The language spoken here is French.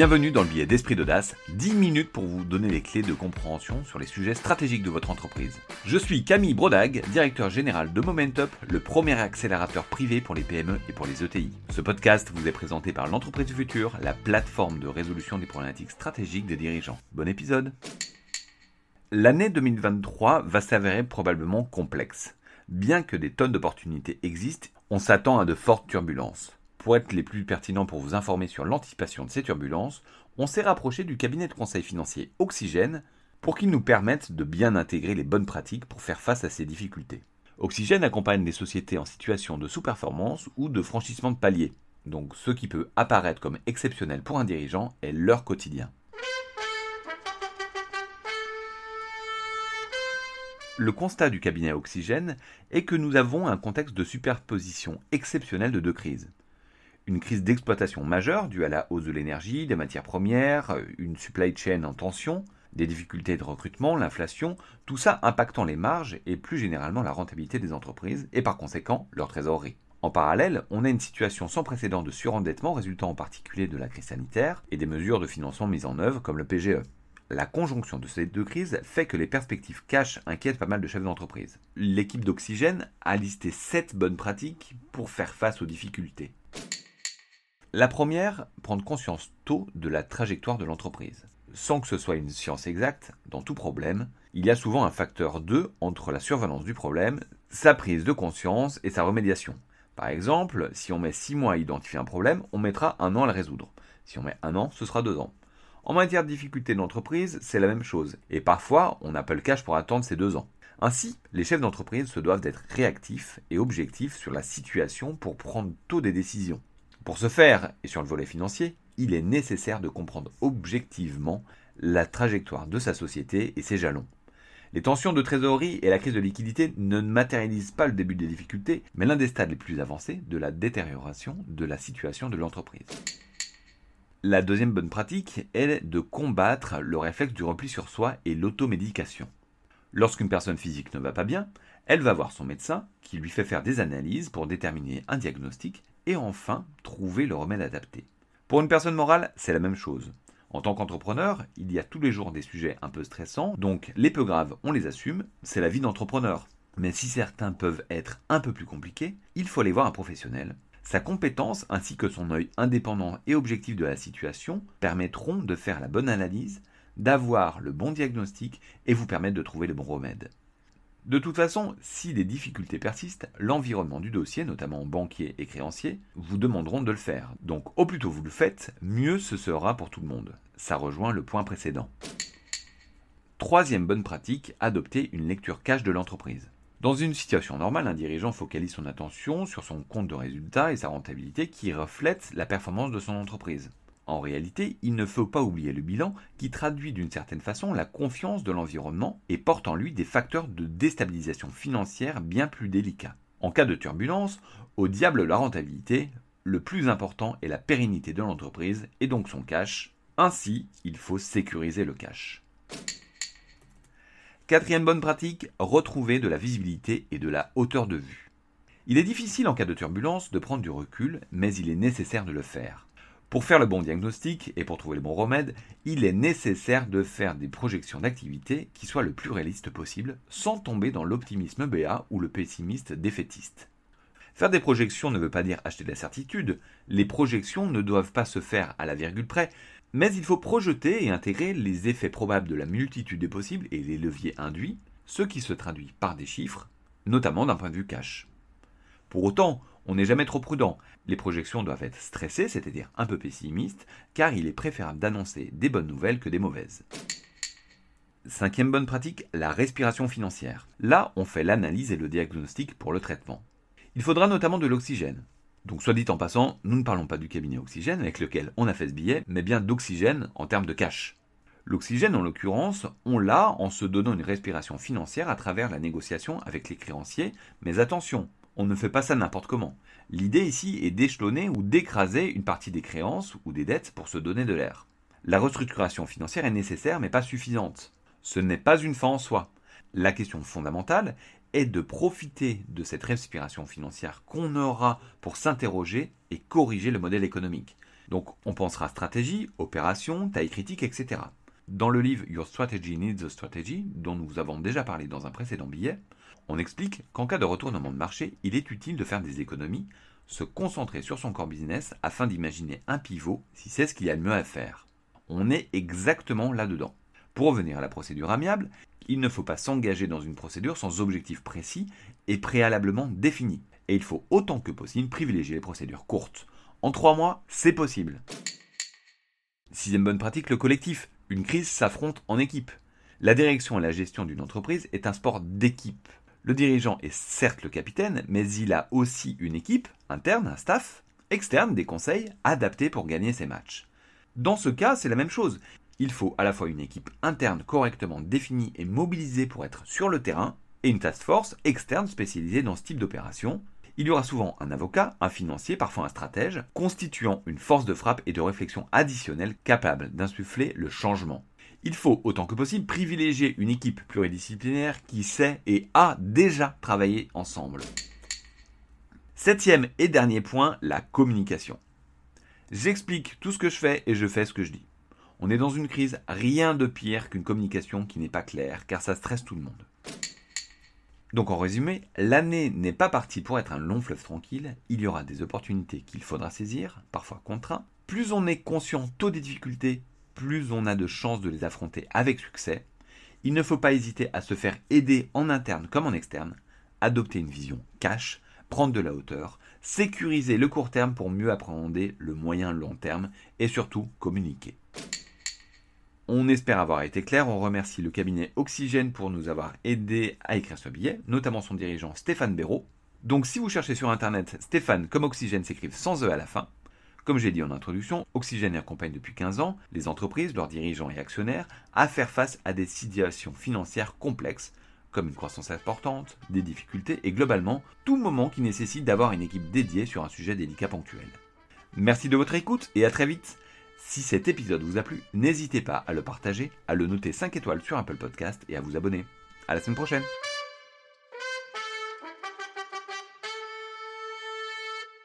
Bienvenue dans le billet d'Esprit d'Audace, 10 minutes pour vous donner les clés de compréhension sur les sujets stratégiques de votre entreprise. Je suis Camille Brodag, directeur général de Momentup, le premier accélérateur privé pour les PME et pour les ETI. Ce podcast vous est présenté par l'entreprise du futur, la plateforme de résolution des problématiques stratégiques des dirigeants. Bon épisode L'année 2023 va s'avérer probablement complexe. Bien que des tonnes d'opportunités existent, on s'attend à de fortes turbulences. Pour être les plus pertinents pour vous informer sur l'anticipation de ces turbulences, on s'est rapproché du cabinet de conseil financier Oxygène pour qu'il nous permette de bien intégrer les bonnes pratiques pour faire face à ces difficultés. Oxygène accompagne les sociétés en situation de sous-performance ou de franchissement de palier. Donc ce qui peut apparaître comme exceptionnel pour un dirigeant est leur quotidien. Le constat du cabinet Oxygène est que nous avons un contexte de superposition exceptionnelle de deux crises une crise d'exploitation majeure due à la hausse de l'énergie, des matières premières, une supply chain en tension, des difficultés de recrutement, l'inflation, tout ça impactant les marges et plus généralement la rentabilité des entreprises et par conséquent leur trésorerie. En parallèle, on a une situation sans précédent de surendettement résultant en particulier de la crise sanitaire et des mesures de financement mises en œuvre comme le PGE. La conjonction de ces deux crises fait que les perspectives cash inquiètent pas mal de chefs d'entreprise. L'équipe d'Oxygène a listé 7 bonnes pratiques pour faire face aux difficultés. La première, prendre conscience tôt de la trajectoire de l'entreprise. Sans que ce soit une science exacte, dans tout problème, il y a souvent un facteur 2 entre la survenance du problème, sa prise de conscience et sa remédiation. Par exemple, si on met 6 mois à identifier un problème, on mettra un an à le résoudre. Si on met un an, ce sera 2 ans. En matière de difficulté d'entreprise, c'est la même chose, et parfois on n'a pas le cash pour attendre ces 2 ans. Ainsi, les chefs d'entreprise se doivent d'être réactifs et objectifs sur la situation pour prendre tôt des décisions. Pour ce faire, et sur le volet financier, il est nécessaire de comprendre objectivement la trajectoire de sa société et ses jalons. Les tensions de trésorerie et la crise de liquidité ne matérialisent pas le début des difficultés, mais l'un des stades les plus avancés de la détérioration de la situation de l'entreprise. La deuxième bonne pratique est de combattre le réflexe du repli sur soi et l'automédication. Lorsqu'une personne physique ne va pas bien, elle va voir son médecin qui lui fait faire des analyses pour déterminer un diagnostic et enfin trouver le remède adapté. Pour une personne morale, c'est la même chose. En tant qu'entrepreneur, il y a tous les jours des sujets un peu stressants, donc les peu graves, on les assume, c'est la vie d'entrepreneur. Mais si certains peuvent être un peu plus compliqués, il faut aller voir un professionnel. Sa compétence ainsi que son œil indépendant et objectif de la situation permettront de faire la bonne analyse, d'avoir le bon diagnostic et vous permettre de trouver le bon remède. De toute façon, si des difficultés persistent, l'environnement du dossier, notamment banquier et créancier, vous demanderont de le faire. Donc au plus tôt vous le faites, mieux ce sera pour tout le monde. Ça rejoint le point précédent. Troisième bonne pratique, adopter une lecture cash de l'entreprise. Dans une situation normale, un dirigeant focalise son attention sur son compte de résultat et sa rentabilité qui reflètent la performance de son entreprise. En réalité, il ne faut pas oublier le bilan qui traduit d'une certaine façon la confiance de l'environnement et porte en lui des facteurs de déstabilisation financière bien plus délicats. En cas de turbulence, au diable la rentabilité, le plus important est la pérennité de l'entreprise et donc son cash. Ainsi, il faut sécuriser le cash. Quatrième bonne pratique, retrouver de la visibilité et de la hauteur de vue. Il est difficile en cas de turbulence de prendre du recul, mais il est nécessaire de le faire. Pour faire le bon diagnostic et pour trouver le bon remède, il est nécessaire de faire des projections d'activité qui soient le plus réalistes possible, sans tomber dans l'optimisme BA ou le pessimiste défaitiste. Faire des projections ne veut pas dire acheter de la certitude, les projections ne doivent pas se faire à la virgule près, mais il faut projeter et intégrer les effets probables de la multitude des possibles et les leviers induits, ce qui se traduit par des chiffres, notamment d'un point de vue cash. Pour autant, on n'est jamais trop prudent. Les projections doivent être stressées, c'est-à-dire un peu pessimistes, car il est préférable d'annoncer des bonnes nouvelles que des mauvaises. Cinquième bonne pratique, la respiration financière. Là, on fait l'analyse et le diagnostic pour le traitement. Il faudra notamment de l'oxygène. Donc soit dit en passant, nous ne parlons pas du cabinet oxygène avec lequel on a fait ce billet, mais bien d'oxygène en termes de cash. L'oxygène, en l'occurrence, on l'a en se donnant une respiration financière à travers la négociation avec les créanciers, mais attention, on ne fait pas ça n'importe comment. L'idée ici est d'échelonner ou d'écraser une partie des créances ou des dettes pour se donner de l'air. La restructuration financière est nécessaire mais pas suffisante. Ce n'est pas une fin en soi. La question fondamentale est de profiter de cette respiration financière qu'on aura pour s'interroger et corriger le modèle économique. Donc on pensera stratégie, opération, taille critique, etc. Dans le livre Your Strategy Needs a Strategy, dont nous avons déjà parlé dans un précédent billet, on explique qu'en cas de retournement de marché, il est utile de faire des économies, se concentrer sur son core business afin d'imaginer un pivot si c'est ce qu'il y a de mieux à faire. On est exactement là-dedans. Pour revenir à la procédure amiable, il ne faut pas s'engager dans une procédure sans objectif précis et préalablement défini. Et il faut autant que possible privilégier les procédures courtes. En trois mois, c'est possible. Sixième bonne pratique, le collectif. Une crise s'affronte en équipe. La direction et la gestion d'une entreprise est un sport d'équipe. Le dirigeant est certes le capitaine, mais il a aussi une équipe, interne, un staff, externe, des conseils, adaptés pour gagner ses matchs. Dans ce cas, c'est la même chose. Il faut à la fois une équipe interne correctement définie et mobilisée pour être sur le terrain, et une task force externe spécialisée dans ce type d'opération. Il y aura souvent un avocat, un financier, parfois un stratège, constituant une force de frappe et de réflexion additionnelle capable d'insuffler le changement. Il faut autant que possible privilégier une équipe pluridisciplinaire qui sait et a déjà travaillé ensemble. Septième et dernier point, la communication. J'explique tout ce que je fais et je fais ce que je dis. On est dans une crise, rien de pire qu'une communication qui n'est pas claire, car ça stresse tout le monde. Donc en résumé, l'année n'est pas partie pour être un long fleuve tranquille, il y aura des opportunités qu'il faudra saisir, parfois contraints. Plus on est conscient tôt des difficultés, plus on a de chances de les affronter avec succès. Il ne faut pas hésiter à se faire aider en interne comme en externe, adopter une vision cash, prendre de la hauteur, sécuriser le court terme pour mieux appréhender le moyen long terme et surtout communiquer. On espère avoir été clair, on remercie le cabinet Oxygène pour nous avoir aidé à écrire ce billet, notamment son dirigeant Stéphane Béraud. Donc si vous cherchez sur internet Stéphane comme Oxygène s'écrivent sans E à la fin, comme j'ai dit en introduction, Oxygène accompagne depuis 15 ans les entreprises, leurs dirigeants et actionnaires à faire face à des situations financières complexes, comme une croissance importante, des difficultés et globalement tout moment qui nécessite d'avoir une équipe dédiée sur un sujet délicat ponctuel. Merci de votre écoute et à très vite. Si cet épisode vous a plu, n'hésitez pas à le partager, à le noter 5 étoiles sur Apple Podcast et à vous abonner. À la semaine prochaine.